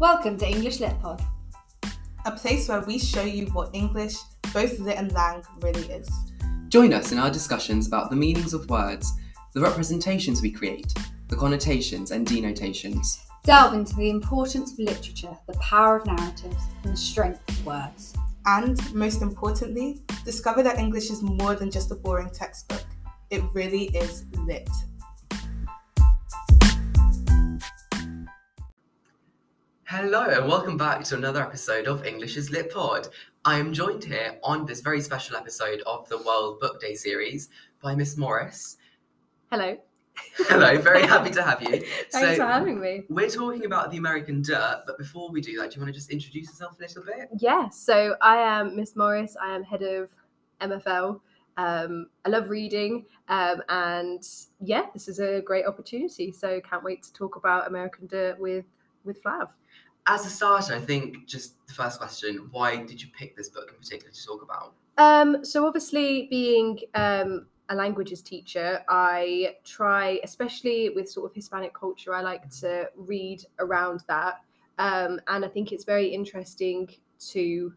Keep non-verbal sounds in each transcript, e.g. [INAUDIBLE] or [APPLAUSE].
Welcome to English Lit Pod. a place where we show you what English, both lit and lang, really is. Join us in our discussions about the meanings of words, the representations we create, the connotations and denotations. Delve into the importance of literature, the power of narratives, and the strength of words. And most importantly, discover that English is more than just a boring textbook. It really is lit. Hello and welcome back to another episode of English's Lit Pod. I am joined here on this very special episode of the World Book Day series by Miss Morris. Hello. Hello, very happy to have you. [LAUGHS] Thanks for having me. We're talking about the American Dirt, but before we do that, do you want to just introduce yourself a little bit? Yes, so I am Miss Morris. I am head of MFL. Um, I love reading, um, and yeah, this is a great opportunity. So can't wait to talk about American Dirt with with Flav. As a starter, I think just the first question: Why did you pick this book in particular to talk about? Um, so obviously, being um, a languages teacher, I try, especially with sort of Hispanic culture, I like to read around that, um, and I think it's very interesting to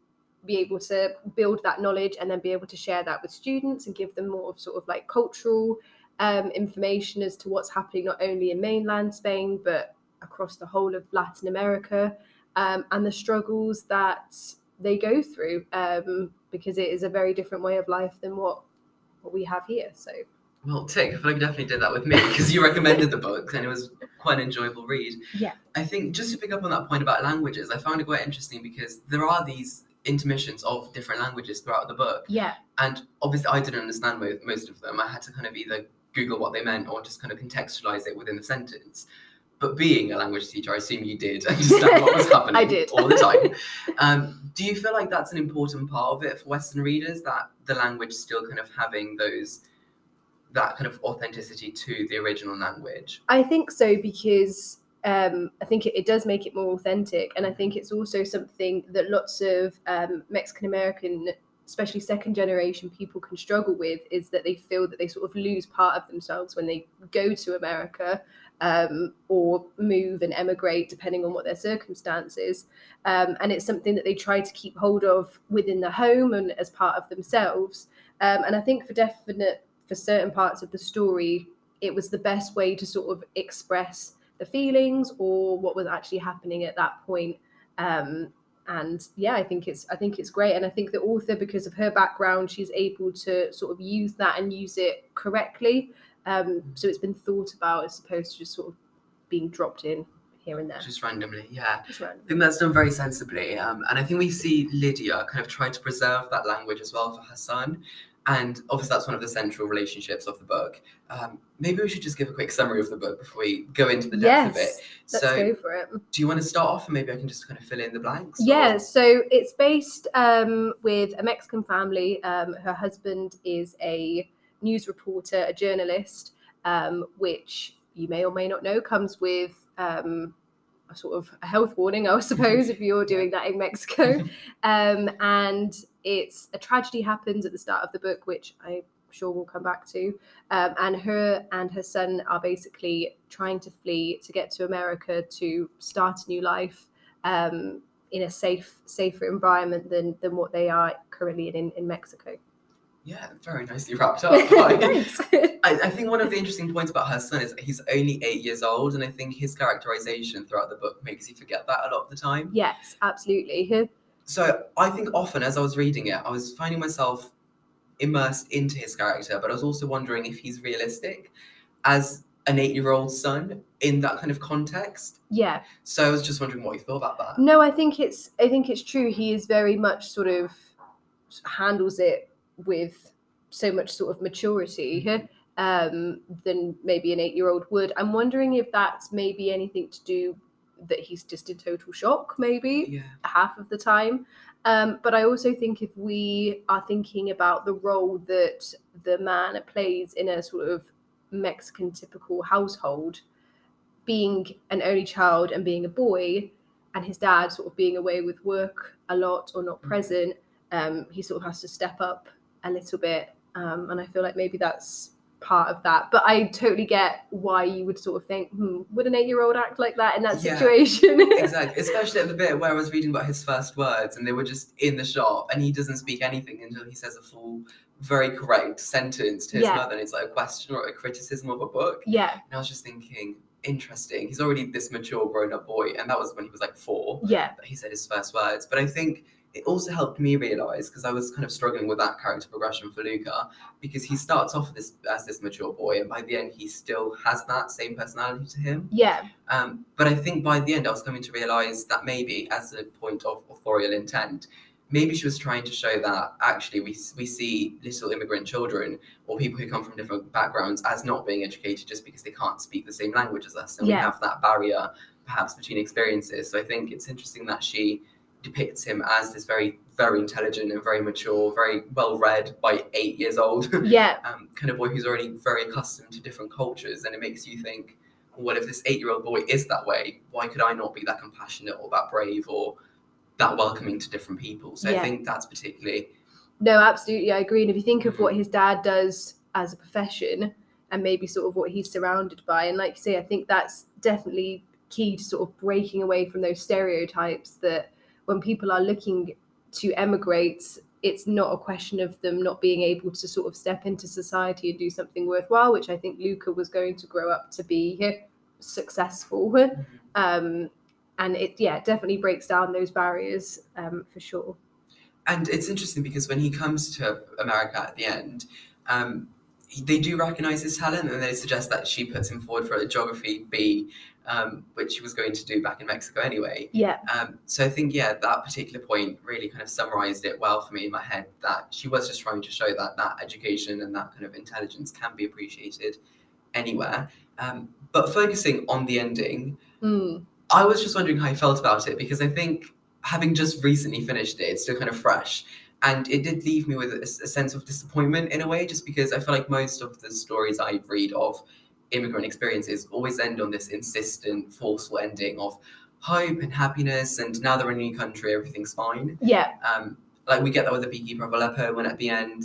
be able to build that knowledge and then be able to share that with students and give them more of sort of like cultural um, information as to what's happening not only in mainland Spain but across the whole of Latin America um, and the struggles that they go through um, because it is a very different way of life than what what we have here. So Well, Tick, I feel like you definitely did that with me because you recommended the book and it was quite an enjoyable read. Yeah. I think just to pick up on that point about languages, I found it quite interesting because there are these intermissions of different languages throughout the book. yeah, And obviously, I didn't understand mo- most of them. I had to kind of either Google what they meant or just kind of contextualize it within the sentence. But being a language teacher, I assume you did [LAUGHS] understand what was [LAUGHS] happening I did. all the time. [LAUGHS] Um, do you feel like that's an important part of it for Western readers that the language still kind of having those that kind of authenticity to the original language? I think so because um, I think it, it does make it more authentic, and I think it's also something that lots of um, Mexican American, especially second generation people, can struggle with is that they feel that they sort of lose part of themselves when they go to America. Um, or move and emigrate depending on what their circumstances. Um, and it's something that they try to keep hold of within the home and as part of themselves. Um, and I think for definite, for certain parts of the story, it was the best way to sort of express the feelings or what was actually happening at that point. And yeah, I think it's I think it's great, and I think the author, because of her background, she's able to sort of use that and use it correctly. Um, so it's been thought about as opposed to just sort of being dropped in here and there. Just randomly, yeah. Just random. I think that's done very sensibly. Um, and I think we see Lydia kind of try to preserve that language as well for her son. And obviously, that's one of the central relationships of the book. Um, maybe we should just give a quick summary of the book before we go into the depth of it. Yes, let's so, go for it. do you want to start off and maybe I can just kind of fill in the blanks? or- Yeah, so it's based um, with a Mexican family. Um, her husband is a news reporter, a journalist, um, which you may or may not know comes with um, a sort of a health warning, I suppose, [LAUGHS] if you're doing that in Mexico. [LAUGHS] Um, and it's a tragedy happens at the start of the book, which I'm sure we'll come back to. Um, and her and her son are basically trying to flee to get to America to start a new life. Um, in a safe, safer environment than than what they are currently in in, Mexico. Yeah, very nicely wrapped up. [LAUGHS] I, I think one of the interesting points about her son is he's only eight years old, and I think his characterization throughout the book makes you forget that a lot of the time. yes, absolutely. So I think often as I was reading it, I was finding myself immersed into his character, but I was also wondering if he's realistic as an eight-year-old son in that kind of context. Yeah. So I was just wondering what you thought about that. No, I think it's I think it's true. He is very much sort of handles it with so much sort of maturity um, than maybe an eight-year-old would. I'm wondering if that's maybe anything to do that he's just in total shock, maybe. Yeah. half of the time. Um, but I also think if we are thinking about the role that the man plays in a sort of Mexican typical household, being an only child and being a boy, and his dad sort of being away with work a lot or not present, um, he sort of has to step up a little bit. Um, and I feel like maybe that's part of that. But I totally get why you would sort of think, hmm, would an eight year old act like that in that Yeah. situation? [LAUGHS] exactly, especially at the bit where I was reading about his first words and they were just in the shop and he doesn't speak anything until he says a full, very correct sentence to his Yeah. mother and it's like a question or a criticism of a book. yeah, And I was just thinking, interesting. He's already this mature, grown up boy, and that was when he was like four yeah, that he said his first words. But I think it also helped me realize because I was kind of struggling with that character progression for Luca because he starts off this as this mature boy, and by the end he still has that same personality to him. yeah, Um, but I think by the end I was coming to realize that maybe as a point of authorial intent. Maybe she was trying to show that actually we, we see little immigrant children or people who come from different backgrounds as not being educated just because they can't speak the same language as us. And we have that barrier perhaps between experiences. So I think it's interesting that she depicts him as this very, very intelligent and very mature, very well read by eight years old [LAUGHS] yeah, um, kind of boy who's already very accustomed to different cultures. And it makes you think, well, if this eight year old boy is that way, why could I not be that compassionate or that brave or that welcoming to different people? So Yeah. I think that's particularly No, absolutely, I agree. And if you think of what his dad does as a profession and maybe sort of what he's surrounded by, and like you say, I think that's definitely key to sort of breaking away from those stereotypes that when people are looking to emigrate, it's not a question of them not being able to sort of step into society and do something worthwhile, which I think Luca was going to grow up to be successful. Um, and it, yeah, it definitely breaks down those barriers um, for sure. And it's interesting because when he comes to America at the end, um, they do recognize his talent and they suggest that she puts him forward for a geography bee, um, which she was going to do back in Mexico anyway. Yeah, Um, so I think, yeah, that particular point really kind of summarized it well for me in my head that she was just trying to show that that education and that kind of intelligence can be appreciated anywhere. Um, but focusing on the ending, Mm, I was just wondering how you felt about it because I think having just recently finished it, it's still kind of fresh. And it did leave me with a, a sense of disappointment in a way, just because I feel like most of the stories I read of immigrant experiences always end on this insistent, forceful ending of hope and happiness. And now they're in a new country, everything's fine. yeah, Um, like we get that with the beekeeper of Aleppo, when at the end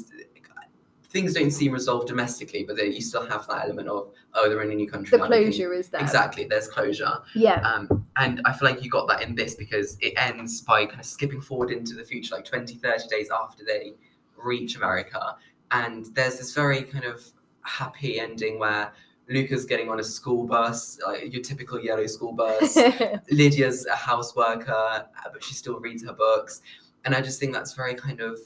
things don't seem resolved domestically, but then you still have that element of oh, they're in a new country. the they can- closure is there. Exactly, there's closure. Yeah, Um, and I feel like you got that in this because it ends by kind of skipping forward into the future, like 20, 30 days after they reach America. And there's this very kind of happy ending where Luca's getting on a school bus, like your typical yellow school bus. [LAUGHS] Lydia's a house worker, uh, but she still reads her books. And I just think that's very kind of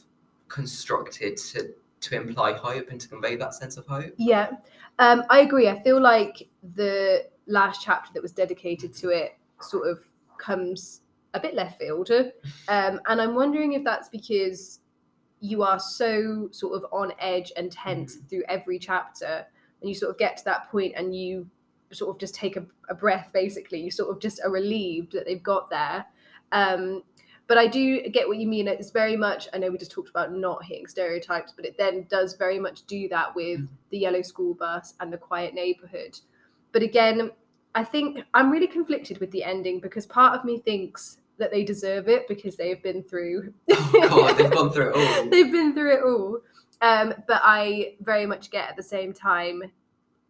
constructed to, to imply hope and to convey that sense of hope. yeah. Um, I agree. I feel like the last chapter that was dedicated to it sort of comes a bit left field. Um, and I'm wondering if that's because you are so sort of on edge and tense through every chapter, and you sort of get to that point and you sort of just take a, a breath, basically. You sort of just are relieved that they've got there. Um, but I do get what you mean. It's very much, I know we just talked about not hitting stereotypes, but it then does very much do that with Mhm. the yellow school bus and the quiet neighborhood. But again, I think I'm really conflicted with the ending because part of me thinks that they deserve it because they have been through. Oh, God, they've gone through it [LAUGHS] all. They've been through it all. Um, but I very much get at the same time,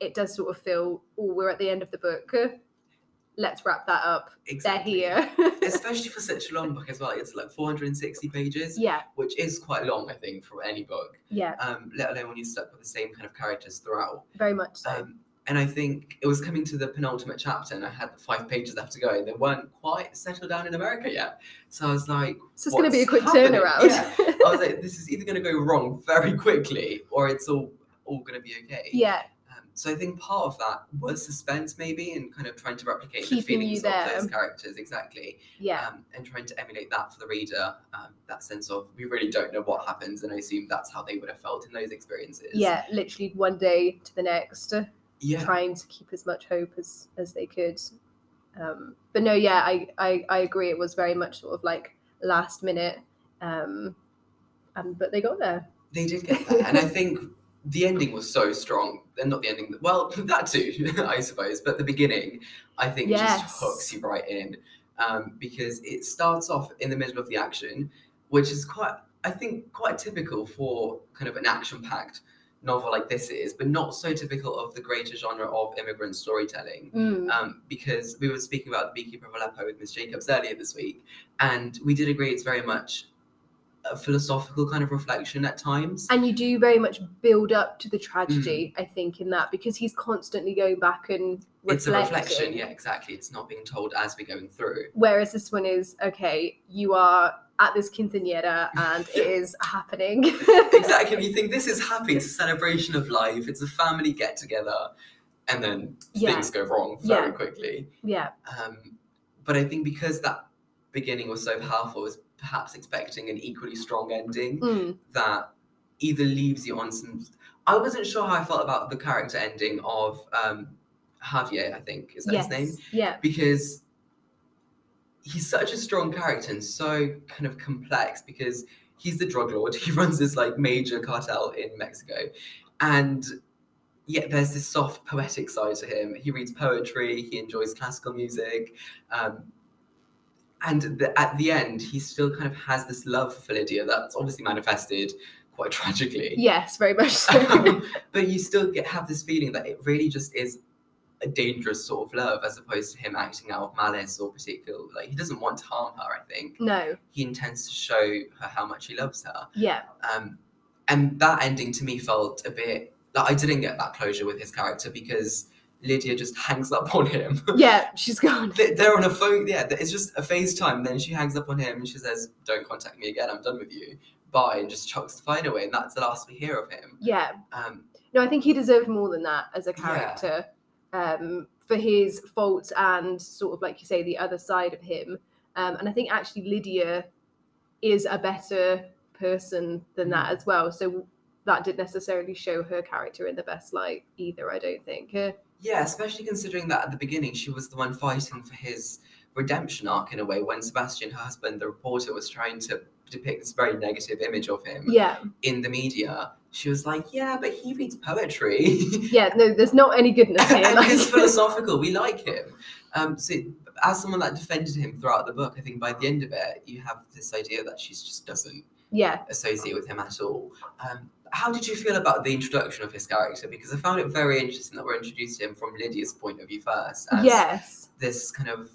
it does sort of feel, oh, we're at the end of the book. Let's wrap that up. Exactly. They're here. [LAUGHS] Especially for such a long book as well. It's like 460 pages, yeah, which is quite long, I think, for any book. yeah, Um, let alone when you're stuck with the same kind of characters throughout. very much so. Um, and I think it was coming to the penultimate chapter, and I had five pages left to go, they weren't quite settled down in America yet. So I was like, so it's going to be a quick happening? turnaround. Yeah. I was like, this is either going to go wrong very quickly, or it's all all going to be okay. yeah, Um, so I think part of that was suspense, maybe, and kind of trying to replicate the Keeping you feelings of those characters exactly, yeah. um, and trying to emulate that for the reader. Um, that sense of we really don't know what happens, and I assume that's how they would have felt in those experiences. yeah, literally one day to the next, yeah. trying to keep as much hope as as they could. Um, but no, yeah, I, I I agree. It was very much sort of like last minute, um, um, but they got there. They did get there, and I think the ending was so strong. And not the ending, well, [LAUGHS] that too, [LAUGHS] I suppose, but the beginning, I think, Yes. just hooks you right in um, because it starts off in the middle of the action, which is quite, I think, quite typical for kind of an action-packed novel like this is, but not so typical of the greater genre of immigrant storytelling. Mm. Um, because we were speaking about the Beekeeper of Aleppo with Miss Jacobs earlier this week, and we did agree it's very much a philosophical kind of reflection at times. and you do very much build up to the Mm. tragedy, I think, in that because he's constantly going back and it's a reflection, yeah, exactly. It's not being told as we're going through. Whereas this one is okay, you are at this quinceanera and it is [LAUGHS] happening. exactly. You think this is [LAUGHS] happy, it's a celebration of life, it's a family get together, and then Yeah. things go wrong very Yeah. quickly. yeah, Um, but I think because that beginning was so powerful, I was perhaps expecting an equally strong ending Mm. that either leaves you on some. I wasn't sure how I felt about the character ending of um, Javier. I think is that yes, his name yeah, because he's such a strong character and so kind of complex because he's the drug lord. [LAUGHS] He runs this like major cartel in Mexico, and yet there's this soft poetic side to him. He reads poetry. He enjoys classical music. Um, and the, at the end, he still kind of has this love for Lydia that's obviously manifested quite [LAUGHS] tragically. yes, very much so. Um, [LAUGHS] but you still get have this feeling that it really just is a dangerous sort of love as opposed to him acting out of malice or particular like he doesn't want to harm her i think. No, he intends to show her how much he loves her. Yeah, um and that ending to me felt a bit like i didn't get that closure with his character because lydia just hangs up on him. [LAUGHS] Yeah, she's gone. They- they're on a phone yeah it's just a facetime then she hangs up on him and she says don't contact me again i'm done with you. Bye and just chucks the phone away and that's the last we hear of him. Yeah, um no, I think he deserved more than that as a Yeah. Um, for his faults and sort of like you say the other side of him. Um, and I think actually Lydia is a better person than that Mm. as well. So that didn't necessarily show her character in the best light either. I don't think. Uh, Yeah, especially considering that at the beginning she was the one fighting for his redemption arc in a way when Sebastian, her husband, the reporter, was trying to depict this very negative image of him yeah, in the media. She was like, Yeah, but he reads poetry. [LAUGHS] yeah. No, there's not any goodness here. [LAUGHS] and like- he's philosophical. We like him. Um, so as someone that defended him throughout the book, I think by the end of it, you have this idea that she just doesn't yeah, associate with him at all. Um, how did you feel about the introduction of his character? Because I found it very interesting that we're introduced to him from Lydia's point of view first. As yes, This kind of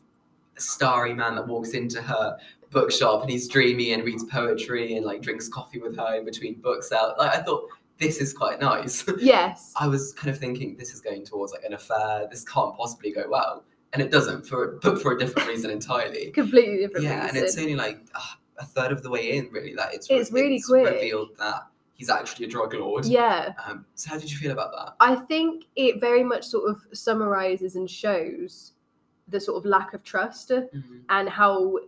starry man that walks into her bookshop and he's dreamy and reads poetry and like drinks coffee with her in between books out. Like I thought this is quite nice. [LAUGHS] yes. I was kind of thinking this is going towards like an affair. This can't possibly go well, and it doesn't for but for a different [LAUGHS] reason entirely. Completely different Yeah, and it's only like ah, a third of the way in, really, that it's It's really quick. revealed that he's actually a drug lord. yeah. Um, so how did you feel about that? I think it very much sort of summarizes and shows the sort of lack of trust Mhm. and how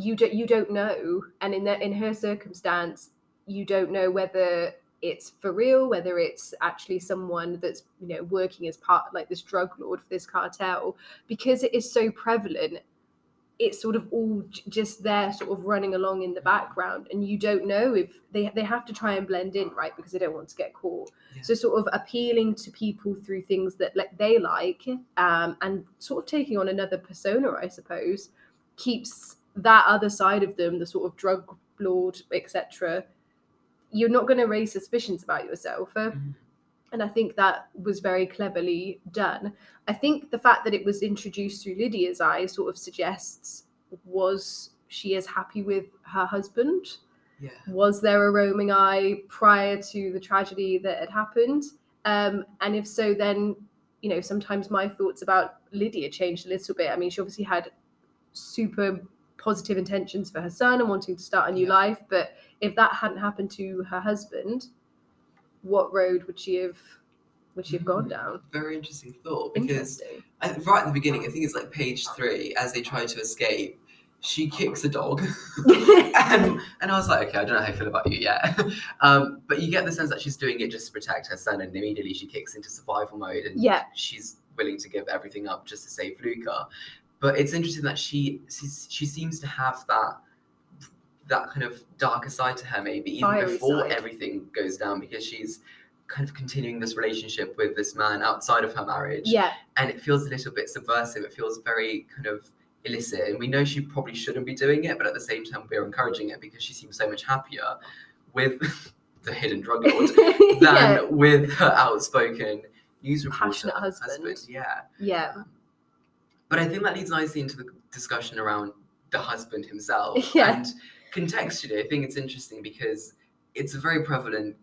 you don't you don't know and in the, in her circumstance you don't know whether it's for real whether it's actually someone that's you know working as part like this drug lord for this cartel because it is so prevalent it's sort of all just there sort of running along in the background and you don't know if they they have to try and blend in right because they don't want to get caught Yeah. so sort of appealing to people through things that like they like um and sort of taking on another persona i suppose keeps that other side of them the sort of drug lord etc you're not going to raise suspicions about yourself uh, Mhm. and I think that was very cleverly done. I think the fact that it was introduced through Lydia's eyes sort of suggests was she is happy with her husband? Yeah. Was there a roaming eye prior to the tragedy that had happened? Um, and if so, then you know sometimes my thoughts about Lydia changed a little bit. I mean, she obviously had super positive intentions for her son and wanting to start a new Yeah. life, but if that hadn't happened to her husband, what road would she have would she have gone Mm. down? Very interesting thought because Interesting. I, right at the beginning, I think it's like page three, as they try to escape, she kicks a dog. [LAUGHS] and, and I was like, okay, I don't know how I feel about you yet. [LAUGHS] um, but you get the sense that she's doing it just to protect her son, and immediately she kicks into survival mode and Yeah. she's willing to give everything up just to save Luca. But it's interesting that she she, seems to have that that kind of darker side to her maybe even Fiery before side. everything goes down because she's kind of continuing this relationship with this man outside of her marriage Yeah, and it feels a little bit subversive. It feels very kind of illicit, and we know she probably shouldn't be doing it, but at the same time, we're encouraging it because she seems so much happier with [LAUGHS] the hidden drug lord [LAUGHS] than yeah, with her outspoken news reporter Passionate husband. Yeah. yeah, But I think that leads nicely into the discussion around the husband himself. [LAUGHS] Yeah. And contextually, I think it's interesting because it's a very prevalent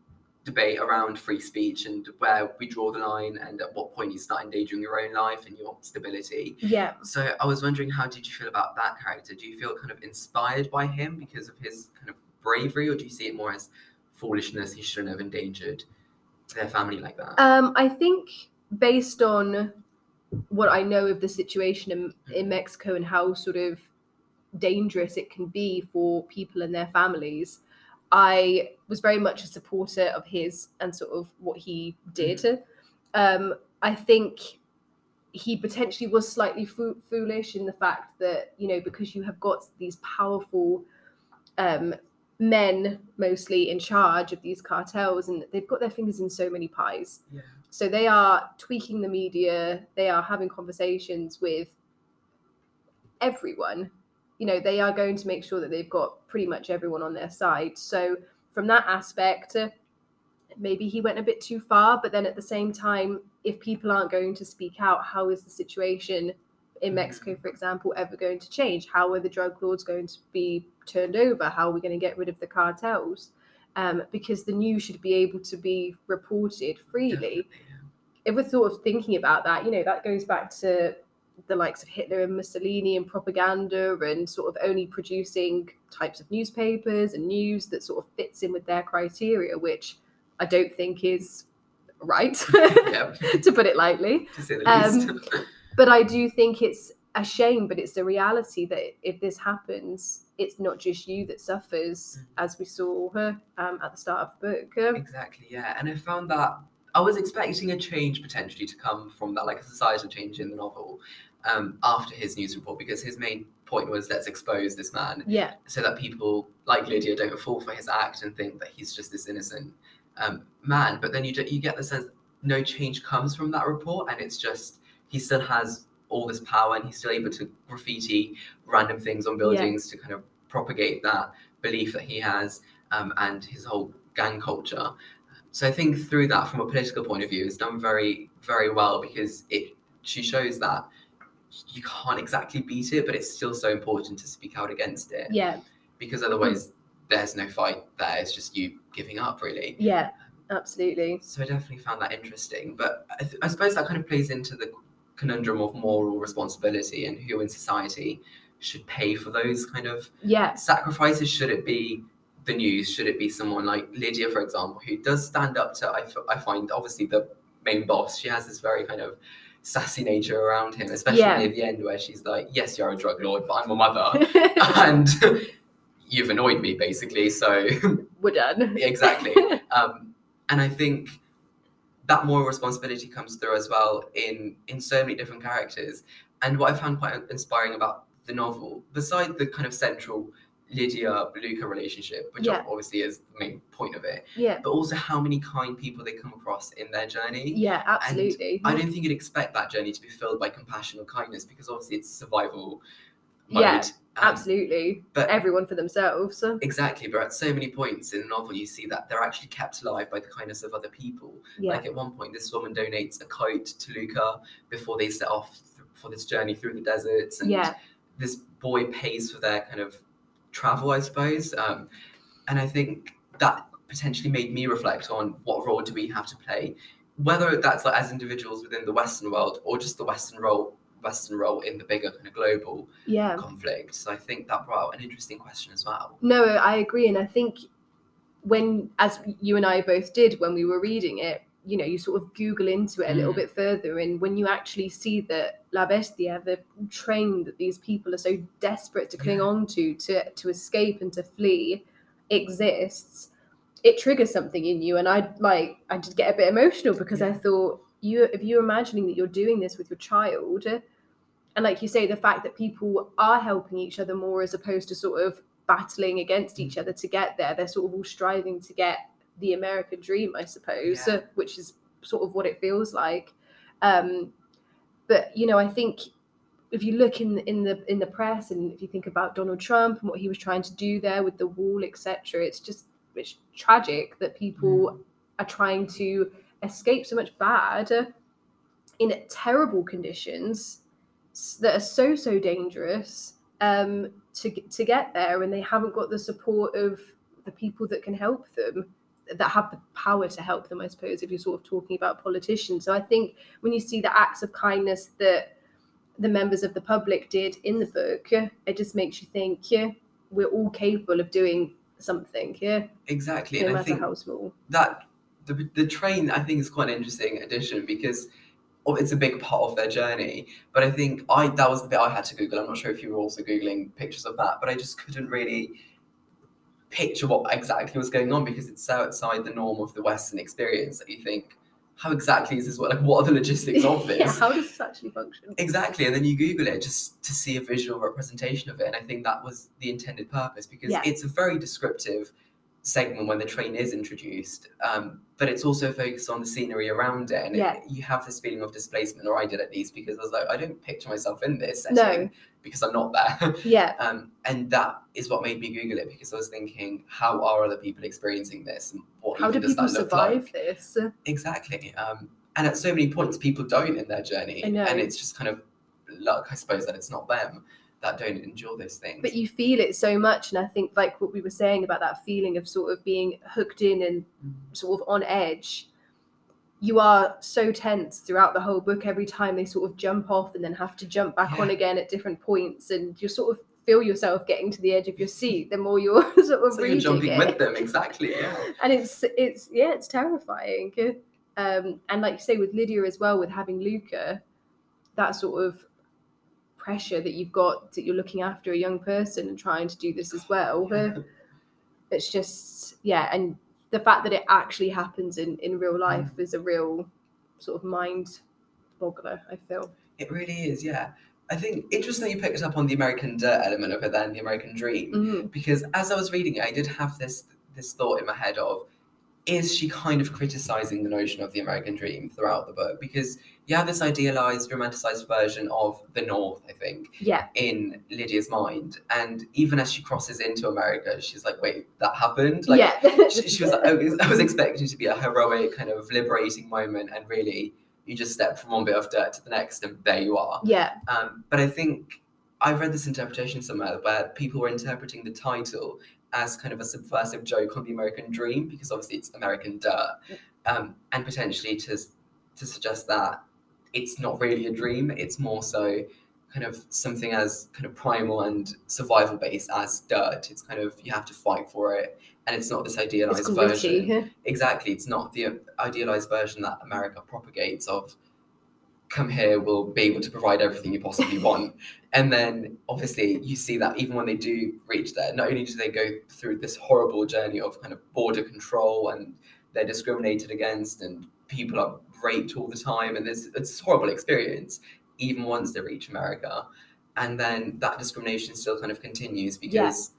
debate around free speech and where we draw the line and at what point you start endangering your own life and your stability. yeah. So I was wondering, how did you feel about that character? Do you feel kind of inspired by him because of his kind of bravery, or do you see it more as foolishness? He shouldn't have endangered their family like that. Um, I think based on what I know of the situation in, in Mexico and how sort of dangerous it can be for people and their families, I was very much a supporter of his and sort of what he did. Um, I think he potentially was slightly fo- foolish in the fact that you know because you have got these powerful um, men mostly in charge of these cartels and they've got their fingers in so many pies yeah. So they are tweaking the media. They are having conversations with everyone. You know they are going to make sure that they've got pretty much everyone on their side. So from that aspect maybe he went a bit too far but then at the same time if people aren't going to speak out how is the situation in mm. mexico for example ever going to change? How are the drug lords going to be turned over? How are we going to get rid of the cartels um, because the news should be able to be reported freely if we're sort of thinking about that, you know, that goes back to the likes of Hitler and Mussolini and propaganda and sort of only producing types of newspapers and news that sort of fits in with their criteria, which I don't think is right, [LAUGHS] to put it lightly. [LAUGHS] to say the Um. But I do think it's a shame, but it's the reality that if this happens, it's not just you that suffers, as we saw her um, at the start of the book. Um, Exactly, yeah. And I found that I was expecting a change potentially to come from that, like a societal change in the novel um, after his news report, because his main point was let's expose this man yeah, so that people like Lydia don't fall for his act and think that he's just this innocent um, man. But then you, do, you get the sense no change comes from that report, and it's just he still has all this power and he's still able to graffiti random things on buildings to kind of propagate that belief that he has um, and his whole gang culture. So I think through that, from a political point of view, it's done very, very well because it she shows that you can't exactly beat it, but it's still so important to speak out against it yeah, because otherwise there's no fight there. It's just you giving up, really. yeah, absolutely. So I definitely found that interesting. But I, th- I suppose that kind of plays into the conundrum of moral responsibility and who in society should pay for those kind of Yeah, sacrifices. Should it be the news? Should it be someone like Lydia, for example, who does stand up to, I, f- I find, obviously the main boss? She has this very kind of sassy nature around him, especially Yeah. near the end where she's like, Yes, you're a drug lord, but I'm a mother. [LAUGHS] and [LAUGHS] you've annoyed me, basically. So we're done. [LAUGHS] exactly. Um, and I think that moral responsibility comes through as well in in so many different characters. And what I found quite inspiring about the novel, beside the kind of central Lydia Luca relationship, which Yeah. obviously is the main point of it, yeah, but also how many kind people they come across in their journey. yeah, absolutely. I don't think you'd expect that journey to be filled by compassion or kindness because obviously it's survival mode. Yeah, absolutely. But Everyone for themselves. Exactly, but at so many points in the novel, you see that they're actually kept alive by the kindness of other people. Yeah, Like at one point, this woman donates a coat to Luca before they set off th- for this journey through the deserts, and yeah, this boy pays for their kind of travel, I suppose. Um, and I think that potentially made me reflect on what role do we have to play, whether that's like as individuals within the Western world or just the Western role. Western role in the bigger kind of global yeah. conflict. So I think that brought out an interesting question as well. No, I agree, and I think when, as you and I both did when we were reading it, you know, you sort of Google into it a little Mm. bit further, and when you actually see that La Bestia, the train that these people are so desperate to cling Yeah. on to, to to escape and to flee, exists, it triggers something in you, and I like I did get a bit emotional because I thought you, if you're imagining that you're doing this with your child, and like you say, the fact that people are helping each other more as opposed to sort of battling against each other to get there. They're sort of all striving to get the American dream, I suppose, Yeah. which is sort of what it feels like. Um, but you know, I think if you look in in the in the press and if you think about Donald Trump and what he was trying to do there with the wall, etc., it's just it's tragic that people are trying to escape so much bad in terrible conditions that are so so dangerous um, to to get there, and they haven't got the support of the people that can help them, that have the power to help them. I suppose if you're sort of talking about politicians, so I think when you see the acts of kindness that the members of the public did in the book, it just makes you think, yeah, we're all capable of doing something, yeah, Exactly, no and I matter think how small. that the, the train I think is quite an interesting addition because it's a big part of their journey. But I think I that was the bit I had to Google. I'm not sure if you were also googling pictures of that, but I just couldn't really picture what exactly was going on because it's so outside the norm of the Western experience that you think, how exactly is this? What like what are the logistics of [LAUGHS] this? yeah, how does this actually function? Exactly, and then you Google it just to see a visual representation of it, and I think that was the intended purpose because Yeah. it's a very descriptive segment when the train is introduced, um, but it's also focused on the scenery around it, and it- Yeah. you have this feeling of displacement, or I did at least, because I was like, I don't picture myself in this setting No. because I'm not there, [LAUGHS] Yeah, um, and that is what made me Google it because I was thinking, how are other people experiencing this, and what how do does people survive like? this? Exactly. Um, and at so many points, people don't in their journey. And it's just kind of luck, I suppose, that it's not them that don't endure those things. but you feel it so much and i think like what we were saying about that feeling of sort of being hooked in and sort of on edge you are so tense throughout the whole book every time they sort of jump off and then have to jump back on again at different points and you sort of feel yourself getting to the edge of your seat the more you're [LAUGHS] sort of so you're jumping it with them, exactly. Yeah. and it's it's yeah it's terrifying um and like you say with lydia as well with having luca that sort of pressure that you've got that you're looking after a young person and trying to do this as well it's just yeah and the fact that it actually happens in in real life is a real sort of mind boggler i feel It really is, yeah. I think interesting you picked up on the American dirt element of it then, the American dream. Mm, Because as I was reading it, I did have this this thought in my head of is she kind of criticizing the notion of the American dream throughout the book? Because you have this idealized, romanticized version of the North, I think, yeah in Lydia's mind. And even as she crosses into America, she's like, wait, that happened? Like, yeah she, she was like, I was, I was expecting it to be a heroic, kind of liberating moment. And really, you just step from one bit of dirt to the next, and there you are. yeah Um, but I think I've read this interpretation somewhere where people were interpreting the title as kind of a subversive joke on the American dream, because obviously it's American dirt, um, and potentially to to suggest that it's not really a dream; it's more so kind of something as kind of primal and survival based as dirt. It's kind of you have to fight for it, and it's not this idealized version [LAUGHS] exactly it's not the idealized version that america propagates of come here we'll be able to provide everything you possibly [LAUGHS] want. And then obviously you see that even when they do reach there not only do they go through this horrible journey of kind of border control and they're discriminated against and people are raped all the time and there's it's a horrible experience even once they reach america. And then that discrimination still kind of continues because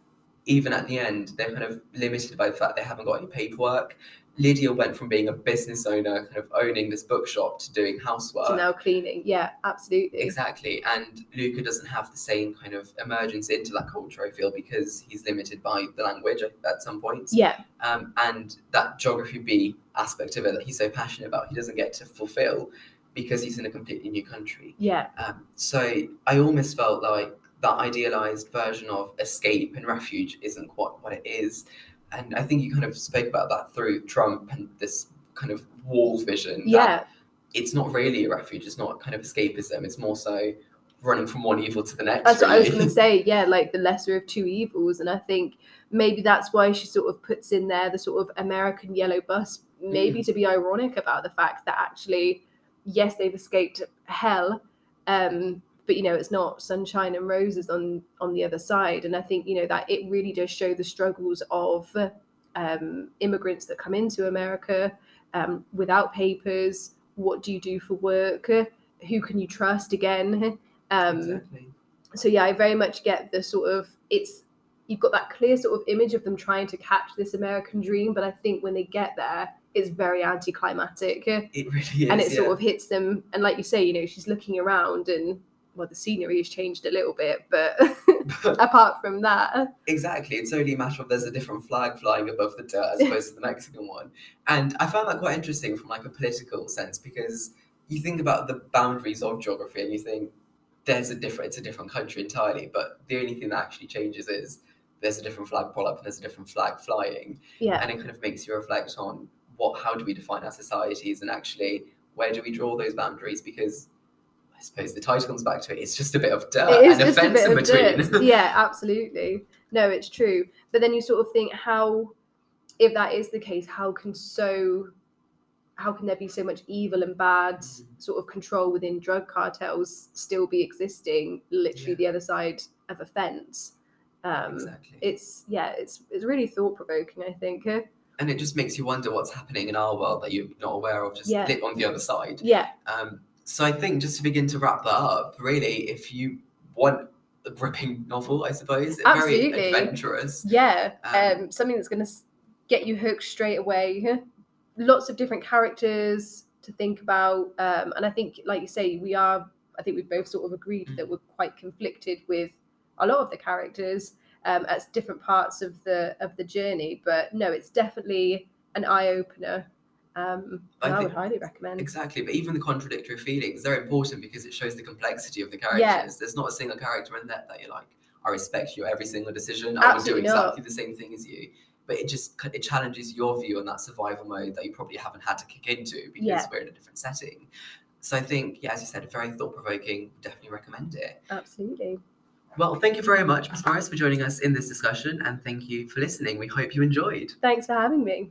even at the end they're kind of limited by the fact they haven't got any paperwork lydia went from being a business owner kind of owning this bookshop to doing housework. So now cleaning. Yeah absolutely. Exactly, and Luca doesn't have the same kind of emergence into that culture. I feel because he's limited by the language at, at some points, yeah. Um, and that geography bee aspect of it that he's so passionate about, he doesn't get to fulfill because he's in a completely new country. yeah. Um, so I almost felt like that idealized version of escape and refuge isn't quite what it is, and I think you kind of spoke about that through Trump and this kind of wall vision. that yeah it's not really a refuge. It's not kind of escapism. It's more so running from one evil to the next. That's what I was going to say. Yeah, like the lesser of two evils, and I think maybe that's why she sort of puts in there the sort of American yellow bus, Mm. maybe to be ironic about the fact that actually, yes, they've escaped hell, um, but you know it's not sunshine and roses on on the other side. And I think you know that it really does show the struggles of um, immigrants that come into America um, without papers. What do you do for work? Who can you trust again? Um, exactly. so yeah i very much get the sort of it's you've got that clear sort of image of them trying to catch this american dream but i think when they get there it's very anticlimactic It really is. and it yeah. sort of hits them and like you say you know she's looking around and well, the scenery has changed a little bit, but [LAUGHS] [LAUGHS] apart from that, Exactly. It's only a matter of there's a different flag flying above the dirt as [LAUGHS] opposed to the Mexican one. And I found that quite interesting from like a political sense because you think about the boundaries of geography and you think there's a different it's a different country entirely, but the only thing that actually changes is there's a different flag pull up and there's a different flag flying. yeah, And it kind of makes you reflect on what how do we define our societies and actually where do we draw those boundaries because I suppose the title comes back to it. It's just a bit of dirt and a a fence bit in between. [LAUGHS] yeah, absolutely. No, it's true. But then you sort of think how, if that is the case, how can so, how can there be so much evil and bad sort of control within drug cartels still be existing, literally Yeah. the other side of a fence? Um, exactly. It's yeah, it's it's really thought provoking. I think. Uh, and it just makes you wonder what's happening in our world that you're not aware of just Yeah. lit on the other side Yeah, um, so i think just to begin to wrap that up really if you want a gripping [LAUGHS] novel i suppose Absolutely. very adventurous yeah. Um, Um, something that's going to get you hooked straight away. [LAUGHS] Lots of different characters to think about, um, and I think, like you say, we are. I think we've both sort of agreed Mm. that we're quite conflicted with a lot of the characters um, at different parts of the of the journey. But no, it's definitely an eye opener. Um, I I, would highly recommend. exactly but even the contradictory feelings they're important because it shows the complexity of the characters Yeah. there's not a single character in that that you're like i respect your every single decision i would do Absolutely not. exactly the same thing as you but it just it challenges your view on that survival mode that you probably haven't had to kick into because Yeah. we're in a different setting so i think yeah as you said very thought-provoking definitely recommend it Absolutely. Well, thank you very much, Ms. Morris, for joining us in this discussion, and thank you for listening. We hope you enjoyed. Thanks for having me.